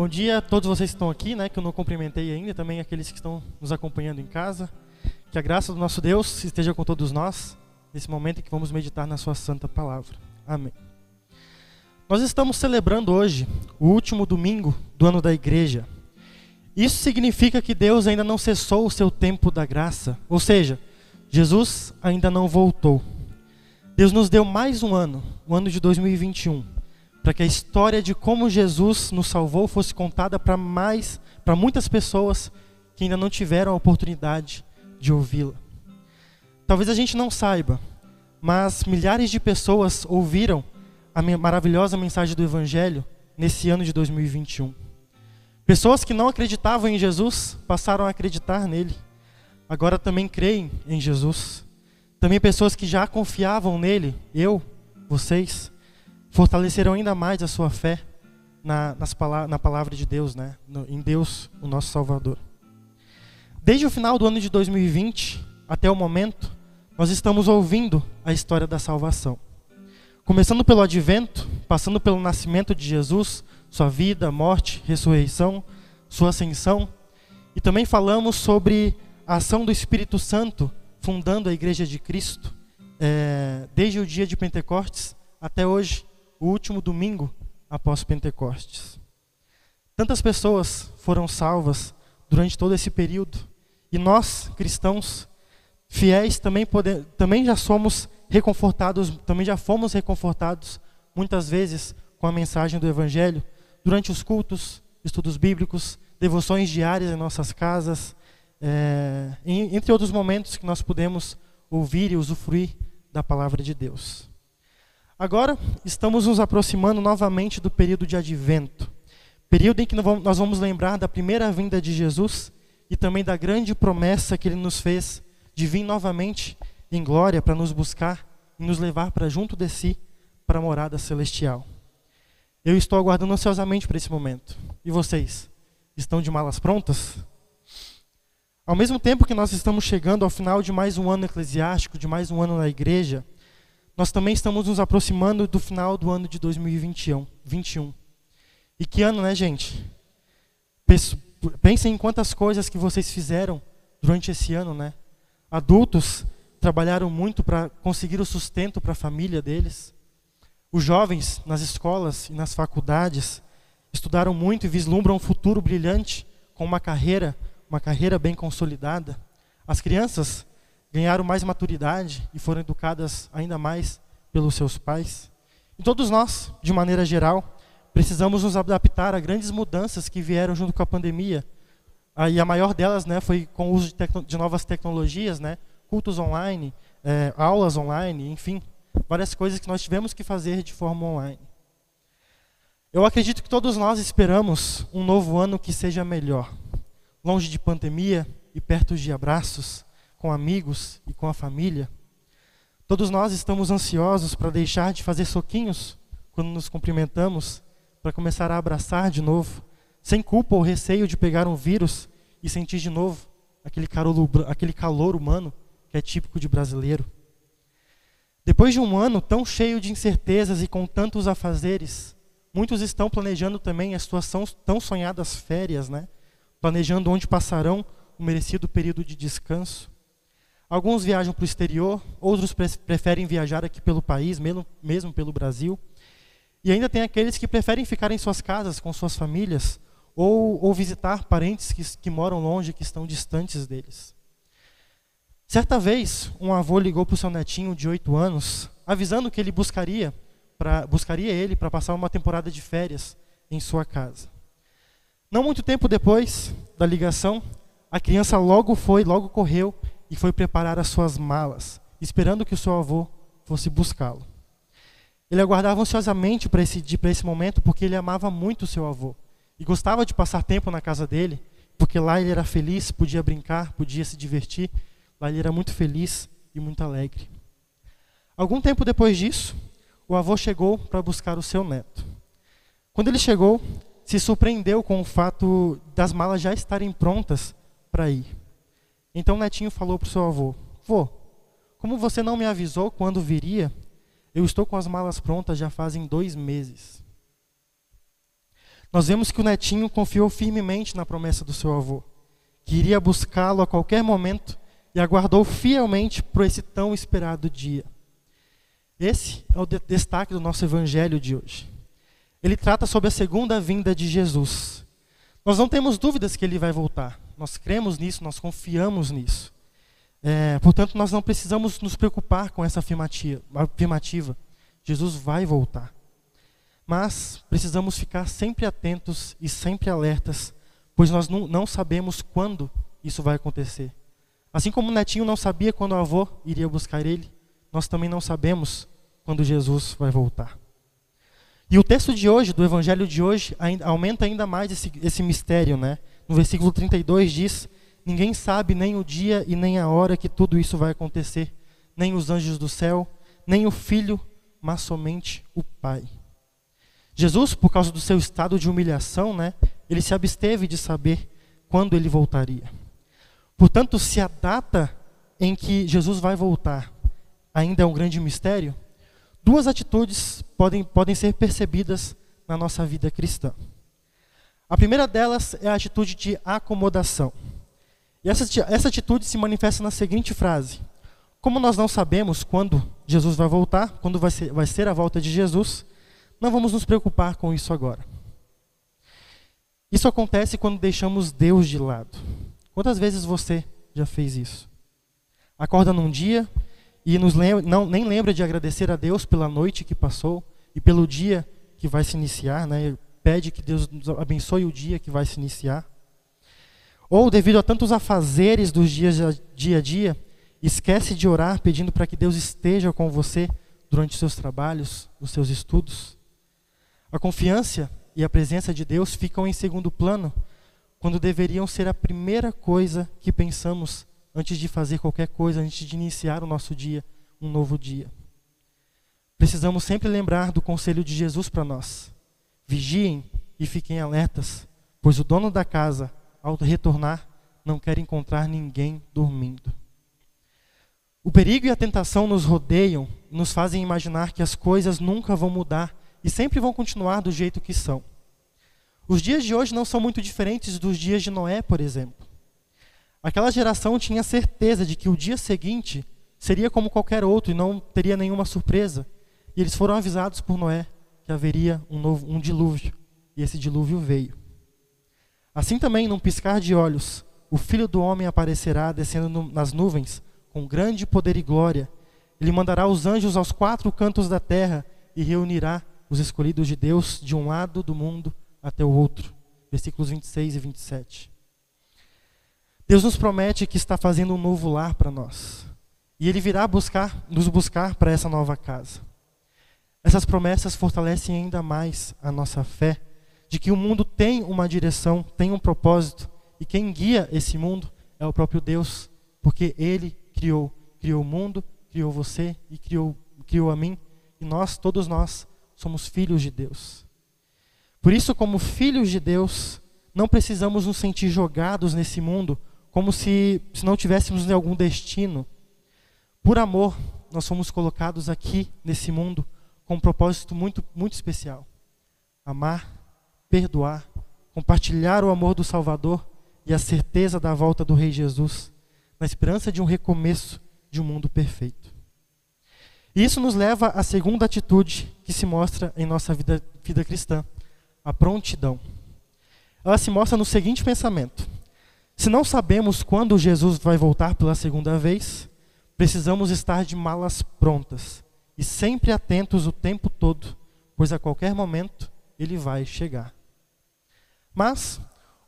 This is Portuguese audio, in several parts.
Bom dia a todos vocês que estão aqui, né, que eu não cumprimentei ainda, também aqueles que estão nos acompanhando em casa. Que a graça do nosso Deus esteja com todos nós nesse momento em que vamos meditar na sua santa palavra. Amém. Nós estamos celebrando hoje o último domingo do ano da igreja. Isso significa que Deus ainda não cessou o seu tempo da graça, ou seja, Jesus ainda não voltou. Deus nos deu mais um ano, o ano de 2021, para que a história de como Jesus nos salvou fosse contada para mais, para muitas pessoas que ainda não tiveram a oportunidade de ouvi-la. Talvez a gente não saiba, mas milhares de pessoas ouviram a maravilhosa mensagem do Evangelho nesse ano de 2021. Pessoas que não acreditavam em Jesus passaram a acreditar nele. Agora também creem em Jesus. Também pessoas que já confiavam nele, eu, vocês, fortaleceram ainda mais a sua fé na, nas, na palavra de Deus, né? No, em Deus, o nosso Salvador. Desde o final do ano de 2020 até o momento, nós estamos ouvindo a história da salvação. Começando pelo advento, passando pelo nascimento de Jesus, sua vida, morte, ressurreição, sua ascensão, e também falamos sobre a ação do Espírito Santo fundando a Igreja de Cristo, é, desde o dia de Pentecostes até hoje, o último domingo após Pentecostes. Tantas pessoas foram salvas durante todo esse período, e nós, cristãos fiéis, também, pode, também já somos reconfortados, também já fomos reconfortados muitas vezes com a mensagem do Evangelho durante os cultos, estudos bíblicos, devoções diárias em nossas casas, é, entre outros momentos que nós podemos ouvir e usufruir da palavra de Deus. Agora estamos nos aproximando novamente do período de advento, período em que nós vamos lembrar da primeira vinda de Jesus e também da grande promessa que ele nos fez de vir novamente em glória para nos buscar e nos levar para junto de si, para a morada celestial. Eu estou aguardando ansiosamente para esse momento. E vocês? Estão de malas prontas? Ao mesmo tempo que nós estamos chegando ao final de mais um ano eclesiástico, de mais um ano na igreja, nós também estamos nos aproximando do final do ano de 2021. 21. E que ano, né, gente? Pensem em quantas coisas que vocês fizeram durante esse ano, né? Adultos trabalharam muito para conseguir o sustento para a família deles. Os jovens nas escolas e nas faculdades estudaram muito e vislumbram um futuro brilhante com uma carreira uma carreira bem consolidada. As crianças ganharam mais maturidade e foram educadas ainda mais pelos seus pais. E todos nós, de maneira geral, precisamos nos adaptar a grandes mudanças que vieram junto com a pandemia. E a maior delas né, foi com o uso de, de novas tecnologias, né, cultos online, é, aulas online, enfim, várias coisas que nós tivemos que fazer de forma online. Eu acredito que todos nós esperamos um novo ano que seja melhor longe de pandemia e perto de abraços, com amigos e com a família. Todos nós estamos ansiosos para deixar de fazer soquinhos quando nos cumprimentamos, para começar a abraçar de novo, sem culpa ou receio de pegar um vírus e sentir de novo aquele calor, aquele calor humano que é típico de brasileiro. Depois de um ano tão cheio de incertezas e com tantos afazeres, muitos estão planejando também as suas tão sonhadas férias, né? planejando onde passarão o merecido período de descanso. Alguns viajam para o exterior, outros pre preferem viajar aqui pelo país, mesmo, mesmo pelo Brasil. E ainda tem aqueles que preferem ficar em suas casas com suas famílias ou, ou visitar parentes que, que moram longe, que estão distantes deles. Certa vez, um avô ligou para o seu netinho de oito anos, avisando que ele buscaria, pra, buscaria ele para passar uma temporada de férias em sua casa. Não muito tempo depois da ligação, a criança logo foi, logo correu e foi preparar as suas malas, esperando que o seu avô fosse buscá-lo. Ele aguardava ansiosamente para esse, esse momento porque ele amava muito o seu avô e gostava de passar tempo na casa dele, porque lá ele era feliz, podia brincar, podia se divertir, lá ele era muito feliz e muito alegre. Algum tempo depois disso, o avô chegou para buscar o seu neto. Quando ele chegou, se surpreendeu com o fato das malas já estarem prontas para ir. Então netinho falou para o seu avô: Vô, como você não me avisou quando viria, eu estou com as malas prontas já fazem dois meses. Nós vemos que o netinho confiou firmemente na promessa do seu avô, que iria buscá-lo a qualquer momento e aguardou fielmente por esse tão esperado dia. Esse é o destaque do nosso evangelho de hoje. Ele trata sobre a segunda vinda de Jesus. Nós não temos dúvidas que ele vai voltar. Nós cremos nisso, nós confiamos nisso. É, portanto, nós não precisamos nos preocupar com essa afirmativa. Jesus vai voltar. Mas precisamos ficar sempre atentos e sempre alertas, pois nós não, não sabemos quando isso vai acontecer. Assim como o netinho não sabia quando o avô iria buscar ele, nós também não sabemos quando Jesus vai voltar. E o texto de hoje, do evangelho de hoje, aumenta ainda mais esse, esse mistério, né? No versículo 32 diz: Ninguém sabe nem o dia e nem a hora que tudo isso vai acontecer, nem os anjos do céu, nem o filho, mas somente o Pai. Jesus, por causa do seu estado de humilhação, né, ele se absteve de saber quando ele voltaria. Portanto, se a data em que Jesus vai voltar ainda é um grande mistério, duas atitudes podem, podem ser percebidas na nossa vida cristã. A primeira delas é a atitude de acomodação. E essa, essa atitude se manifesta na seguinte frase: Como nós não sabemos quando Jesus vai voltar, quando vai ser, vai ser a volta de Jesus, não vamos nos preocupar com isso agora. Isso acontece quando deixamos Deus de lado. Quantas vezes você já fez isso? Acorda num dia e lembra, não, nem lembra de agradecer a Deus pela noite que passou e pelo dia que vai se iniciar, né? Pede que Deus nos abençoe o dia que vai se iniciar. Ou, devido a tantos afazeres dos dias dia a dia, esquece de orar pedindo para que Deus esteja com você durante os seus trabalhos, os seus estudos. A confiança e a presença de Deus ficam em segundo plano, quando deveriam ser a primeira coisa que pensamos antes de fazer qualquer coisa, antes de iniciar o nosso dia, um novo dia. Precisamos sempre lembrar do conselho de Jesus para nós. Vigiem e fiquem alertas, pois o dono da casa, ao retornar, não quer encontrar ninguém dormindo. O perigo e a tentação nos rodeiam, nos fazem imaginar que as coisas nunca vão mudar e sempre vão continuar do jeito que são. Os dias de hoje não são muito diferentes dos dias de Noé, por exemplo. Aquela geração tinha certeza de que o dia seguinte seria como qualquer outro e não teria nenhuma surpresa. E eles foram avisados por Noé que haveria um, novo, um dilúvio. E esse dilúvio veio. Assim também, num piscar de olhos, o filho do homem aparecerá descendo no, nas nuvens com grande poder e glória. Ele mandará os anjos aos quatro cantos da terra e reunirá os escolhidos de Deus de um lado do mundo até o outro. Versículos 26 e 27. Deus nos promete que está fazendo um novo lar para nós. E Ele virá buscar, nos buscar para essa nova casa. Essas promessas fortalecem ainda mais a nossa fé de que o mundo tem uma direção, tem um propósito, e quem guia esse mundo é o próprio Deus, porque Ele criou, criou o mundo, criou você e criou, criou a mim, e nós, todos nós, somos filhos de Deus. Por isso, como filhos de Deus, não precisamos nos sentir jogados nesse mundo como se, se não tivéssemos algum destino. Por amor, nós fomos colocados aqui nesse mundo com um propósito muito, muito especial: amar, perdoar, compartilhar o amor do Salvador e a certeza da volta do Rei Jesus, na esperança de um recomeço de um mundo perfeito. E isso nos leva à segunda atitude que se mostra em nossa vida, vida cristã, a prontidão. Ela se mostra no seguinte pensamento: se não sabemos quando Jesus vai voltar pela segunda vez, precisamos estar de malas prontas e sempre atentos o tempo todo, pois a qualquer momento ele vai chegar. Mas,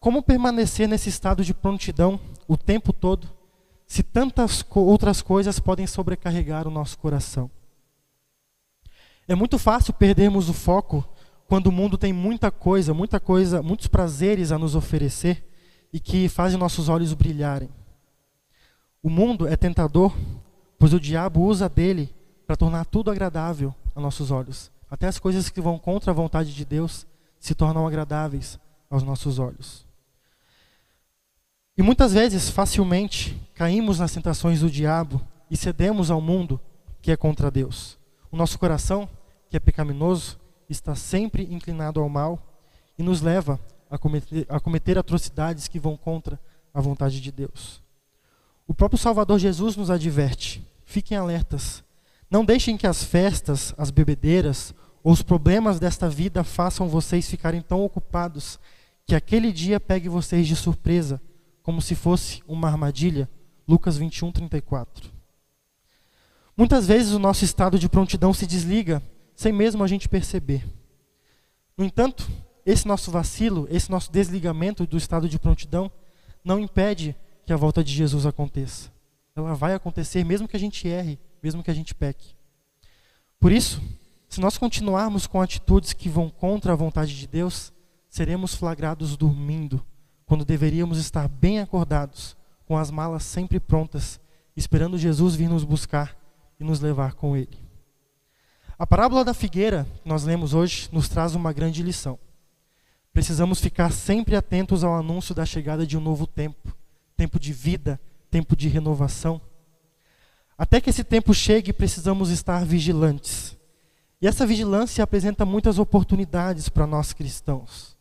como permanecer nesse estado de prontidão o tempo todo se tantas outras coisas podem sobrecarregar o nosso coração. É muito fácil perdermos o foco quando o mundo tem muita coisa, muita coisa, muitos prazeres a nos oferecer e que fazem nossos olhos brilharem. O mundo é tentador, pois o diabo usa dele para tornar tudo agradável a nossos olhos. Até as coisas que vão contra a vontade de Deus se tornam agradáveis aos nossos olhos. E muitas vezes, facilmente, caímos nas tentações do diabo e cedemos ao mundo que é contra Deus. O nosso coração, que é pecaminoso, está sempre inclinado ao mal e nos leva a cometer, a cometer atrocidades que vão contra a vontade de Deus. O próprio Salvador Jesus nos adverte: fiquem alertas. Não deixem que as festas, as bebedeiras ou os problemas desta vida façam vocês ficarem tão ocupados que aquele dia pegue vocês de surpresa, como se fosse uma armadilha. Lucas 21, 34. Muitas vezes o nosso estado de prontidão se desliga sem mesmo a gente perceber. No entanto, esse nosso vacilo, esse nosso desligamento do estado de prontidão, não impede que a volta de Jesus aconteça. Ela vai acontecer mesmo que a gente erre, mesmo que a gente peque. Por isso, se nós continuarmos com atitudes que vão contra a vontade de Deus, seremos flagrados dormindo, quando deveríamos estar bem acordados, com as malas sempre prontas, esperando Jesus vir nos buscar e nos levar com Ele. A parábola da figueira, que nós lemos hoje, nos traz uma grande lição. Precisamos ficar sempre atentos ao anúncio da chegada de um novo tempo, tempo de vida, tempo de renovação. Até que esse tempo chegue, precisamos estar vigilantes. E essa vigilância apresenta muitas oportunidades para nós cristãos.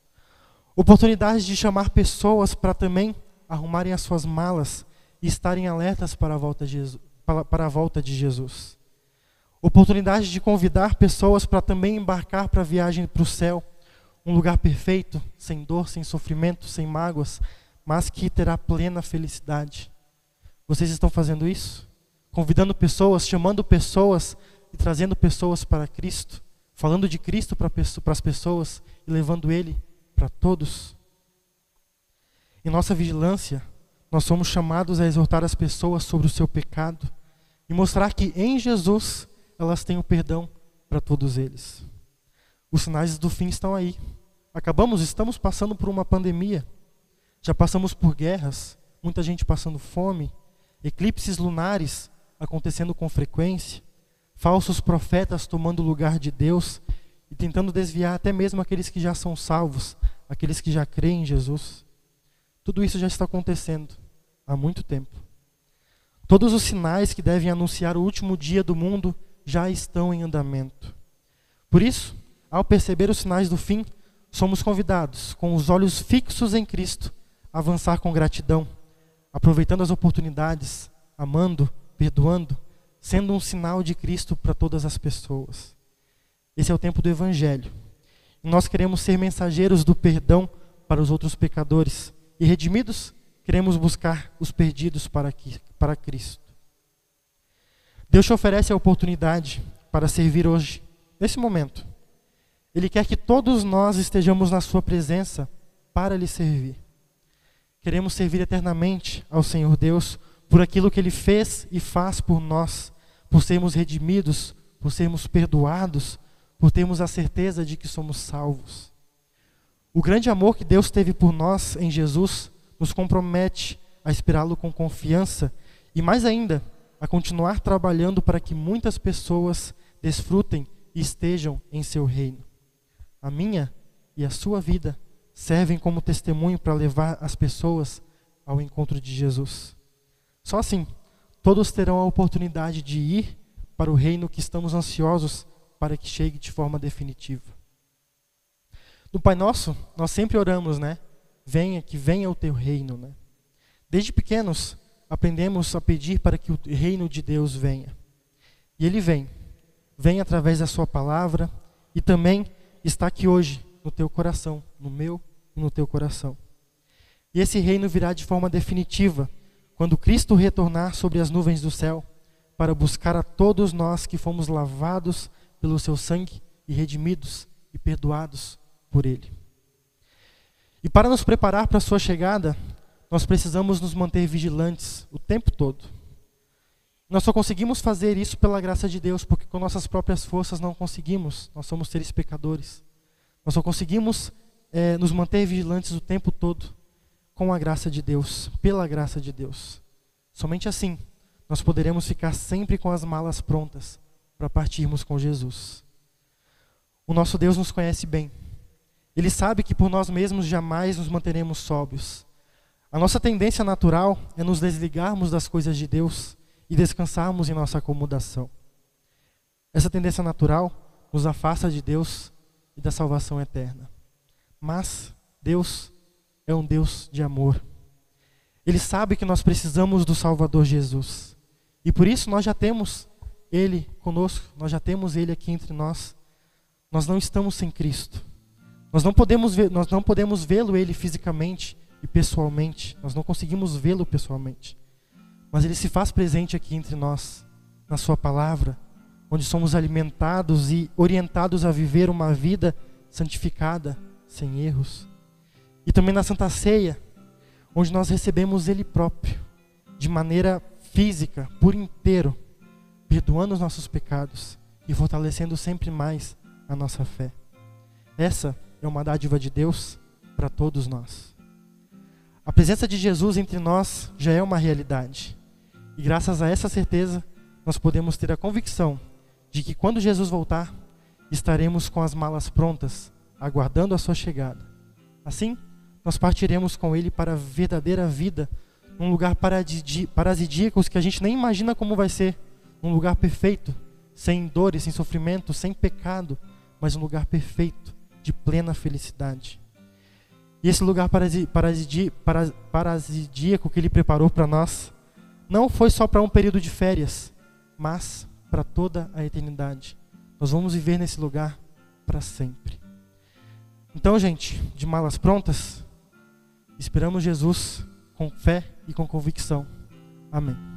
Oportunidades de chamar pessoas para também arrumarem as suas malas e estarem alertas para a volta de Jesus. Para a volta de Jesus. Oportunidade de convidar pessoas para também embarcar para a viagem para o céu um lugar perfeito, sem dor, sem sofrimento, sem mágoas, mas que terá plena felicidade. Vocês estão fazendo isso? Convidando pessoas, chamando pessoas e trazendo pessoas para Cristo, falando de Cristo para as pessoas e levando Ele para todos. Em nossa vigilância, nós somos chamados a exortar as pessoas sobre o seu pecado e mostrar que em Jesus elas têm o perdão para todos eles. Os sinais do fim estão aí. Acabamos, estamos passando por uma pandemia. Já passamos por guerras, muita gente passando fome, eclipses lunares acontecendo com frequência, falsos profetas tomando o lugar de Deus e tentando desviar até mesmo aqueles que já são salvos, aqueles que já creem em Jesus. Tudo isso já está acontecendo há muito tempo. Todos os sinais que devem anunciar o último dia do mundo já estão em andamento. Por isso, ao perceber os sinais do fim, somos convidados, com os olhos fixos em Cristo, a avançar com gratidão, aproveitando as oportunidades, amando, perdoando, sendo um sinal de Cristo para todas as pessoas. Esse é o tempo do Evangelho. Nós queremos ser mensageiros do perdão para os outros pecadores. E redimidos, queremos buscar os perdidos para, aqui, para Cristo. Deus te oferece a oportunidade para servir hoje, nesse momento ele quer que todos nós estejamos na Sua presença para lhe servir. Queremos servir eternamente ao Senhor Deus por aquilo que Ele fez e faz por nós, por sermos redimidos, por sermos perdoados, por termos a certeza de que somos salvos. O grande amor que Deus teve por nós em Jesus nos compromete a esperá-lo com confiança e, mais ainda, a continuar trabalhando para que muitas pessoas desfrutem e estejam em seu reino a minha e a sua vida servem como testemunho para levar as pessoas ao encontro de Jesus. Só assim, todos terão a oportunidade de ir para o reino que estamos ansiosos para que chegue de forma definitiva. No Pai Nosso, nós sempre oramos, né? Venha, que venha o teu reino, né? Desde pequenos, aprendemos a pedir para que o reino de Deus venha. E ele vem. Vem através da sua palavra e também está aqui hoje, no teu coração, no meu e no teu coração. E esse reino virá de forma definitiva quando Cristo retornar sobre as nuvens do céu para buscar a todos nós que fomos lavados pelo seu sangue e redimidos e perdoados por ele. E para nos preparar para a sua chegada, nós precisamos nos manter vigilantes o tempo todo. Nós só conseguimos fazer isso pela graça de Deus, porque com nossas próprias forças não conseguimos. Nós somos seres pecadores. Nós só conseguimos é, nos manter vigilantes o tempo todo com a graça de Deus, pela graça de Deus. Somente assim nós poderemos ficar sempre com as malas prontas para partirmos com Jesus. O nosso Deus nos conhece bem. Ele sabe que por nós mesmos jamais nos manteremos sóbrios. A nossa tendência natural é nos desligarmos das coisas de Deus e descansarmos em nossa acomodação. Essa tendência natural nos afasta de Deus e da salvação eterna. Mas Deus é um Deus de amor. Ele sabe que nós precisamos do Salvador Jesus. E por isso nós já temos Ele conosco, nós já temos Ele aqui entre nós. Nós não estamos sem Cristo. Nós não podemos ver, nós não podemos vê-lo Ele fisicamente e pessoalmente. Nós não conseguimos vê-lo pessoalmente. Mas Ele se faz presente aqui entre nós, na Sua palavra, onde somos alimentados e orientados a viver uma vida santificada, sem erros. E também na Santa Ceia, onde nós recebemos Ele próprio, de maneira física, por inteiro, perdoando os nossos pecados e fortalecendo sempre mais a nossa fé. Essa é uma dádiva de Deus para todos nós. A presença de Jesus entre nós já é uma realidade. E graças a essa certeza, nós podemos ter a convicção de que quando Jesus voltar, estaremos com as malas prontas, aguardando a sua chegada. Assim, nós partiremos com ele para a verdadeira vida, num lugar paradisíaco que a gente nem imagina como vai ser, um lugar perfeito, sem dores, sem sofrimento, sem pecado, mas um lugar perfeito, de plena felicidade. E esse lugar paradisíaco que ele preparou para nós, não foi só para um período de férias, mas para toda a eternidade. Nós vamos viver nesse lugar para sempre. Então, gente, de malas prontas, Esperamos Jesus com fé e com convicção. Amém.